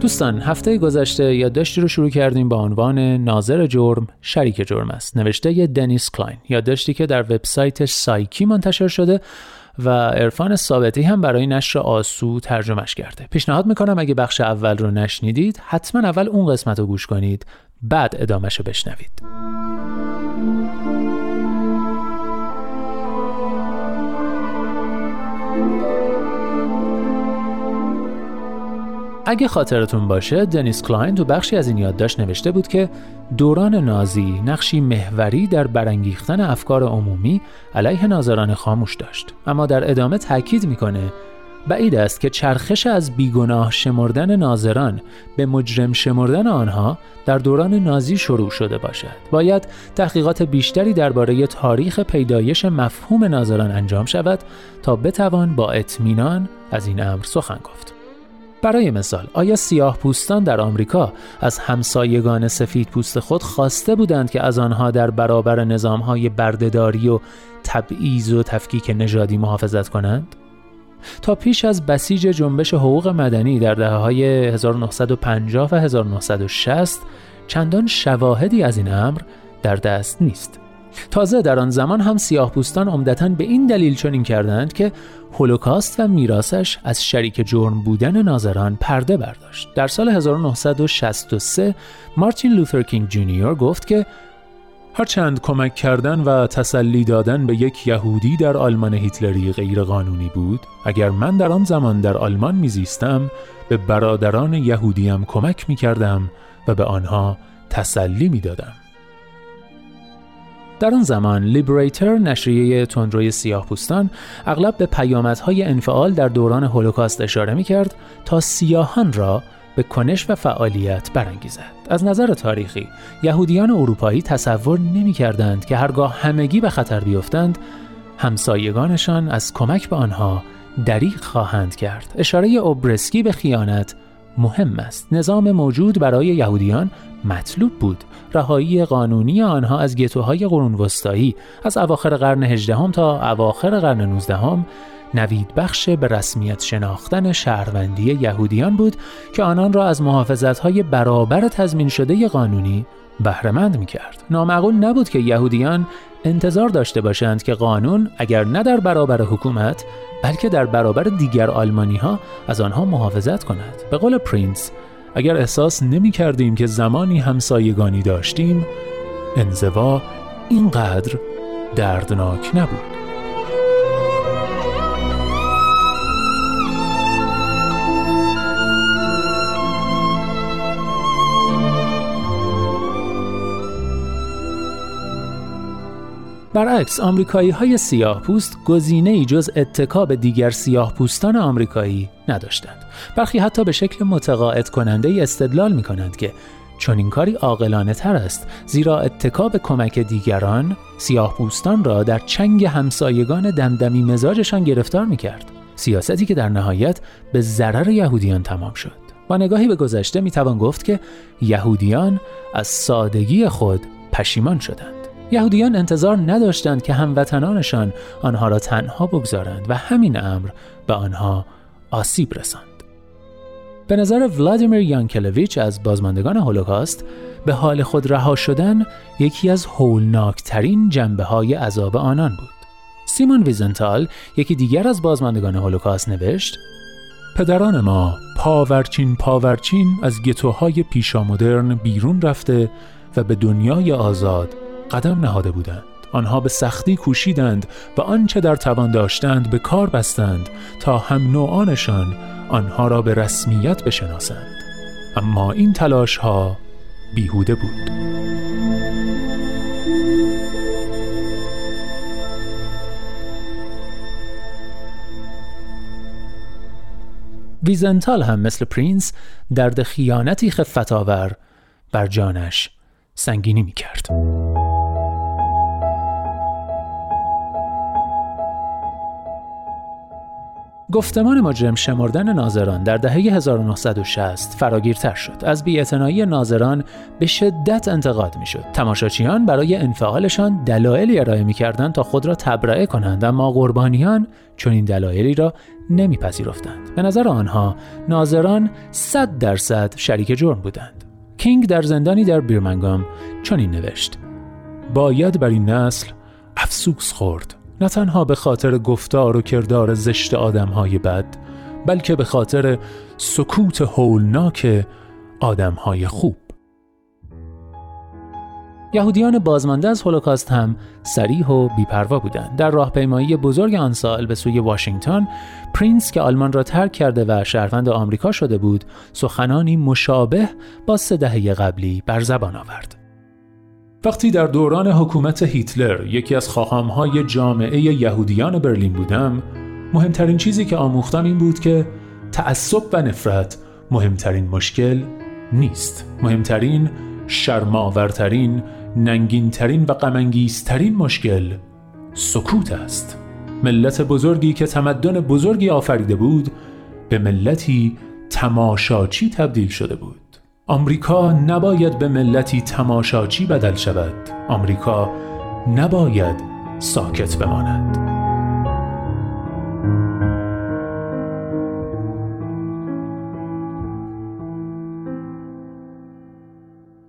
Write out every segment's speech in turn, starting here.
دوستان هفته گذشته یادداشتی رو شروع کردیم با عنوان ناظر جرم شریک جرم است. نوشته دنیس کلاین. یادداشتی که در وبسایتش سایکی منتشر شده و عرفان ثابتی هم برای نشر آسو ترجمهش کرده. پیشنهاد می‌کنم اگه بخش اول رو نشنیدید حتما اول اون قسمت رو گوش کنید بعد ادامهش رو بشنوید. اگه خاطرتون باشه دنیس کلاین تو بخشی از این یادداشت نوشته بود که دوران نازی نقشی محوری در برانگیختن افکار عمومی علیه ناظران خاموش داشت اما در ادامه تاکید می‌کنه بعید است که چرخش از بیگناه شمردن ناظران به مجرم شمردن آنها در دوران نازی شروع شده باشد. باید تحقیقات بیشتری درباره تاریخ پیدایش مفهوم ناظران انجام شود تا بتوان با اطمینان از این امر سخن گفت. برای مثال آیا سیاه پوستان در آمریکا از همسایگان سفید پوست خود خواسته بودند که از آنها در برابر نظامهای بردهداری و تبعیض و تفکیک نژادی محافظت کنند؟ تا پیش از بسیج جنبش حقوق مدنی در دهه های 1950 و 1960 چندان شواهدی از این امر در دست نیست. تازه در آن زمان هم سیاه پوستان عمدتا به این دلیل چنین کردند که هولوکاست و میراسش از شریک جرم بودن ناظران پرده برداشت. در سال 1963 مارتین لوتر کینگ جونیور گفت که هرچند کمک کردن و تسلی دادن به یک یهودی در آلمان هیتلری غیرقانونی بود اگر من در آن زمان در آلمان میزیستم به برادران یهودیم کمک می کردم و به آنها تسلی می دادم. در آن زمان لیبریتر نشریه تندروی سیاه پوستان اغلب به پیامدهای انفعال در دوران هولوکاست اشاره می کرد تا سیاهان را به کنش و فعالیت برانگیزد. از نظر تاریخی یهودیان اروپایی تصور نمی کردند که هرگاه همگی به خطر بیفتند همسایگانشان از کمک به آنها دریغ خواهند کرد. اشاره اوبرسکی به خیانت مهم است. نظام موجود برای یهودیان مطلوب بود رهایی قانونی آنها از گتوهای قرون وسطایی از اواخر قرن هجدهم تا اواخر قرن نوزدهم نوید بخش به رسمیت شناختن شهروندی یهودیان بود که آنان را از محافظت‌های برابر تضمین شده قانونی بهرهمند می کرد. نامعقول نبود که یهودیان انتظار داشته باشند که قانون اگر نه در برابر حکومت بلکه در برابر دیگر آلمانی ها از آنها محافظت کند. به قول پرینس اگر احساس نمی کردیم که زمانی همسایگانی داشتیم انزوا اینقدر دردناک نبود برعکس آمریکایی های سیاه پوست گزینه ای جز اتکا به دیگر سیاه پوستان آمریکایی نداشتند. برخی حتی به شکل متقاعد کننده ای استدلال می کنند که چون این کاری عاقلانه تر است زیرا اتکا به کمک دیگران سیاه پوستان را در چنگ همسایگان دمدمی مزاجشان گرفتار می کرد. سیاستی که در نهایت به ضرر یهودیان تمام شد. با نگاهی به گذشته می توان گفت که یهودیان از سادگی خود پشیمان شدند. یهودیان انتظار نداشتند که هموطنانشان آنها را تنها بگذارند و همین امر به آنها آسیب رساند. به نظر ولادیمیر یانکلویچ از بازماندگان هولوکاست به حال خود رها شدن یکی از هولناکترین جنبه های عذاب آنان بود. سیمون ویزنتال یکی دیگر از بازماندگان هولوکاست نوشت پدران ما پاورچین پاورچین از گتوهای پیشامدرن بیرون رفته و به دنیای آزاد قدم نهاده بودند. آنها به سختی کوشیدند و آنچه در توان داشتند به کار بستند تا هم نوعانشان آنها را به رسمیت بشناسند. اما این تلاش ها بیهوده بود. ویزنتال هم مثل پرینس درد خیانتی خفتاور بر جانش سنگینی می کرد. گفتمان مجرم شمردن ناظران در دهه 1960 فراگیرتر شد. از بیاعتنایی ناظران به شدت انتقاد می‌شد. تماشاچیان برای انفعالشان دلایلی ارائه می‌کردند تا خود را تبرئه کنند اما قربانیان چون این دلایلی را نمیپذیرفتند. به نظر آنها ناظران 100 درصد شریک جرم بودند. کینگ در زندانی در بیرمنگام چنین نوشت: باید بر این نسل افسوس خورد نه تنها به خاطر گفتار و کردار زشت آدمهای بد بلکه به خاطر سکوت هولناک آدمهای خوب یهودیان بازمانده از هولوکاست هم سریح و بیپروا بودند. در راهپیمایی بزرگ آن سال به سوی واشنگتن، پرینس که آلمان را ترک کرده و شهروند آمریکا شده بود، سخنانی مشابه با سه دهه قبلی بر زبان آورد. وقتی در دوران حکومت هیتلر یکی از خواهامهای جامعه یهودیان برلین بودم مهمترین چیزی که آموختم این بود که تعصب و نفرت مهمترین مشکل نیست. مهمترین شرماورترین ننگینترین و غمانگیزترین مشکل سکوت است. ملت بزرگی که تمدن بزرگی آفریده بود به ملتی تماشاچی تبدیل شده بود. آمریکا نباید به ملتی تماشاچی بدل شود آمریکا نباید ساکت بماند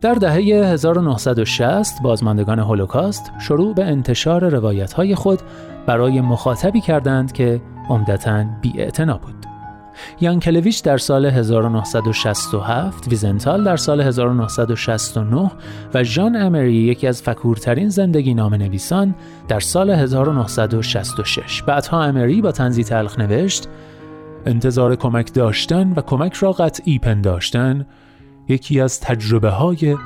در دهه 1960 بازماندگان هولوکاست شروع به انتشار روایت های خود برای مخاطبی کردند که عمدتا بی‌اعتنا بود. یانکلویچ در سال 1967 ویزنتال در سال 1969 و ژان امری یکی از فکورترین زندگی نام نویسان در سال 1966 بعدها امری با طنزی تلخ نوشت انتظار کمک داشتن و کمک را قطعی پنداشتن یکی از تجربه های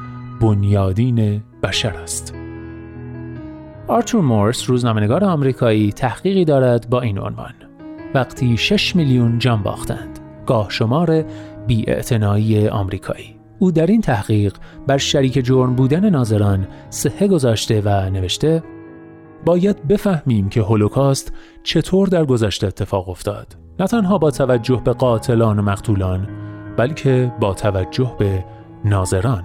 بنیادین بشر است. آرتور مورس روزنامه‌نگار آمریکایی تحقیقی دارد با این عنوان. وقتی 6 میلیون جان باختند. گاه شمار بیاعتنایی آمریکایی. او در این تحقیق بر شریک جرم بودن ناظران سهه گذاشته و نوشته باید بفهمیم که هولوکاست چطور در گذشته اتفاق افتاد. نه تنها با توجه به قاتلان و مقتولان بلکه با توجه به ناظران.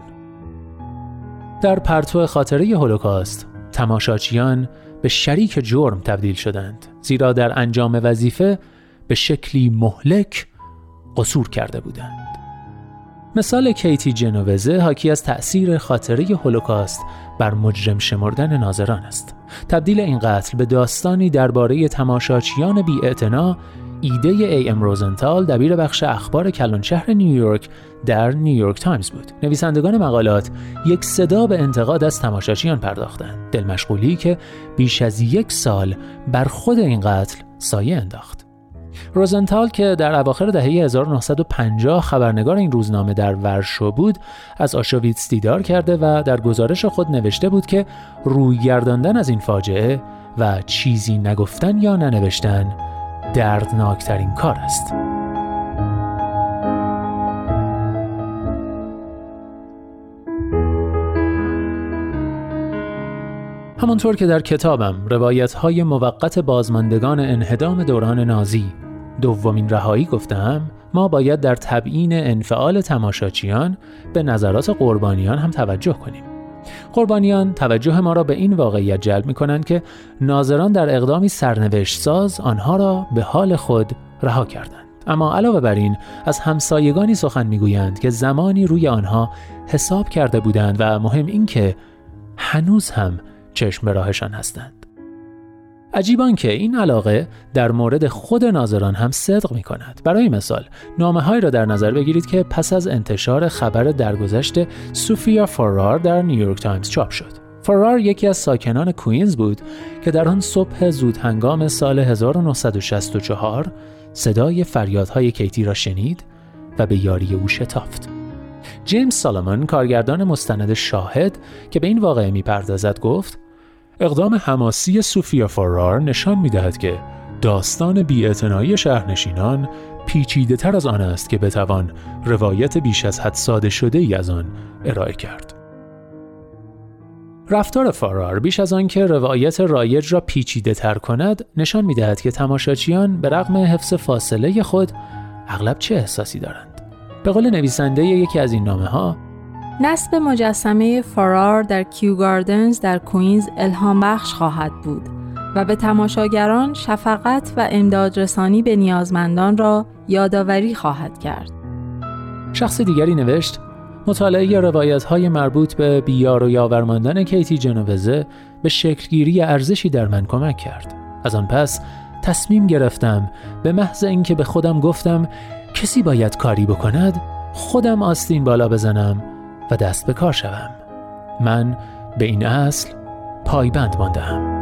در پرتو خاطره هولوکاست تماشاچیان به شریک جرم تبدیل شدند زیرا در انجام وظیفه به شکلی مهلک قصور کرده بودند. مثال کیتی جنووزه حاکی از تأثیر خاطره هولوکاست بر مجرم شمردن ناظران است. تبدیل این قتل به داستانی درباره تماشاچیان بی ایده ای ام روزنتال دبیر بخش اخبار کلان شهر نیویورک در نیویورک تایمز بود. نویسندگان مقالات یک صدا به انتقاد از تماشاچیان پرداختند. دلمشغولی که بیش از یک سال بر خود این قتل سایه انداخت. روزنتال که در اواخر دهه 1950 خبرنگار این روزنامه در ورشو بود از آشویتس دیدار کرده و در گزارش خود نوشته بود که روی گرداندن از این فاجعه و چیزی نگفتن یا ننوشتن دردناکترین کار است. همانطور که در کتابم روایت های موقت بازماندگان انهدام دوران نازی دومین رهایی گفتم ما باید در تبیین انفعال تماشاچیان به نظرات قربانیان هم توجه کنیم قربانیان توجه ما را به این واقعیت جلب می کنند که ناظران در اقدامی سرنوشت ساز آنها را به حال خود رها کردند. اما علاوه بر این از همسایگانی سخن می‌گویند که زمانی روی آنها حساب کرده بودند و مهم این که هنوز هم چشم راهشان هستند. عجیبان که این علاقه در مورد خود ناظران هم صدق می کند. برای مثال نامه هایی را در نظر بگیرید که پس از انتشار خبر درگذشت سوفیا فارار در نیویورک تایمز چاپ شد. فارار یکی از ساکنان کوینز بود که در آن صبح زود هنگام سال 1964 صدای فریادهای کیتی را شنید و به یاری او شتافت. جیمز سالمون کارگردان مستند شاهد که به این واقعه می‌پردازد گفت اقدام حماسی سوفیا فارار نشان می دهد که داستان بیاعتنایی شهرنشینان پیچیده تر از آن است که بتوان روایت بیش از حد ساده شده ای از آن ارائه کرد. رفتار فارار بیش از آنکه روایت رایج را پیچیده تر کند نشان می دهد که تماشاچیان به رغم حفظ فاصله خود اغلب چه احساسی دارند به قول نویسنده یکی از این نامه ها نصب مجسمه فارار در کیو گاردنز در کوینز الهام بخش خواهد بود و به تماشاگران شفقت و امدادرسانی به نیازمندان را یادآوری خواهد کرد. شخص دیگری نوشت مطالعه روایت های مربوط به بیار و یاورماندن کیتی جنوزه به شکلگیری ارزشی در من کمک کرد. از آن پس تصمیم گرفتم به محض اینکه به خودم گفتم کسی باید کاری بکند خودم آستین بالا بزنم و دست به کار شوم. من به این اصل پایبند ماندم.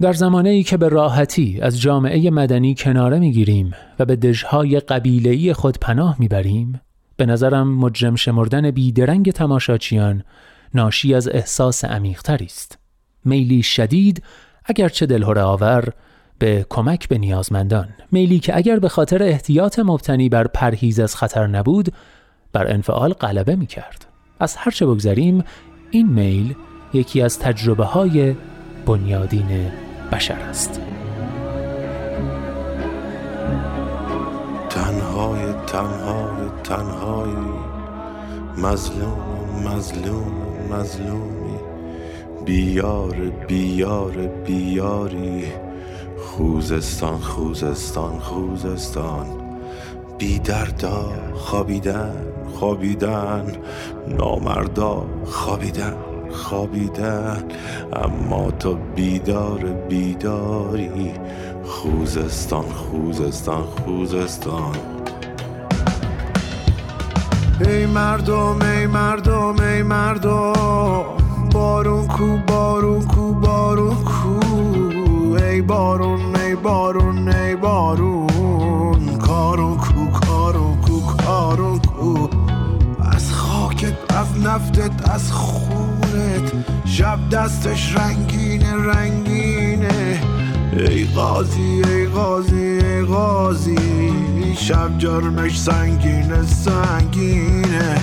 در زمانه ای که به راحتی از جامعه مدنی کناره می‌گیریم و به دژهای قبیله‌ای خود پناه می‌بریم به نظرم مجرم شمردن بیدرنگ تماشاچیان ناشی از احساس عمیقتری است. میلی شدید اگرچه دلهره آور به کمک به نیازمندان. میلی که اگر به خاطر احتیاط مبتنی بر پرهیز از خطر نبود بر انفعال غلبه می کرد از هرچه بگذریم این میل یکی از تجربه های بنیادین بشر است. تنهای تنهای تنهای مظلوم مظلوم مظلومی. بیار بیار بیاری. خوزستان خوزستان خوزستان. بی دردا خوابیدن خوابیدن. نامردا خوابیدن خوابیدن. اما تو بیدار بیداری. خوزستان خوزستان خوزستان. ای مردم ای مردم ای مردم بارون کو بارون کو بارون کو. ای بارون ای بارون ای بارون. کارون کو کارون کو کارون کو. از خاکت از نفتت از خونت. شب دستش رنگینه رنگینه. ای قاضی ای قاضی ای قاضی. شب جرمش سنگینه سنگینه.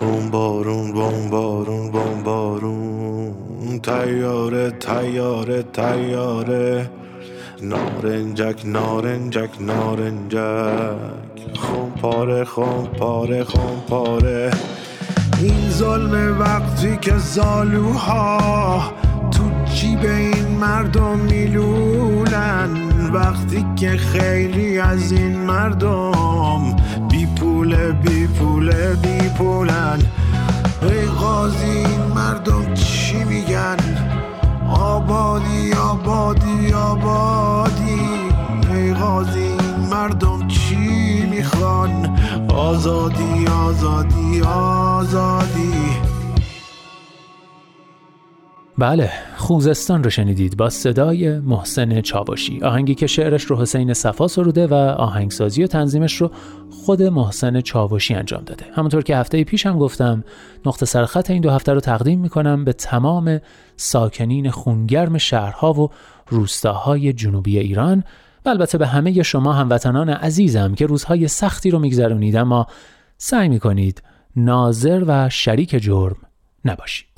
بوم بارون بوم بارون بوم بارون. تیاره تیاره تیاره. نارنجک نارنجک نارنجک. خون پاره خون پاره خون پاره این ظلم وقتی که زالوها تو جیب این مردم میلولن. وقتی که خیلی از این مردم بی پول بی پول بی پولن. ای قاضی این مردم چی میگن؟ آبادی آبادی آبادی. ای قاضی این مردم چی می‌خوان؟ آزادی آزادی آزادی. بله خوزستان رو شنیدید با صدای محسن چاوشی. آهنگی که شعرش رو حسین صفا سروده و آهنگسازی و تنظیمش رو خود محسن چاوشی انجام داده. همونطور که هفته پیش هم گفتم نقطه سرخط این دو هفته رو تقدیم می‌کنم به تمام ساکنین خونگرم شهرها و روستاهای جنوبی ایران و البته به همه شما هموطنان عزیزم که روزهای سختی رو میگذرونید اما سعی می‌کنید ناظر و شریک جرم نباشید.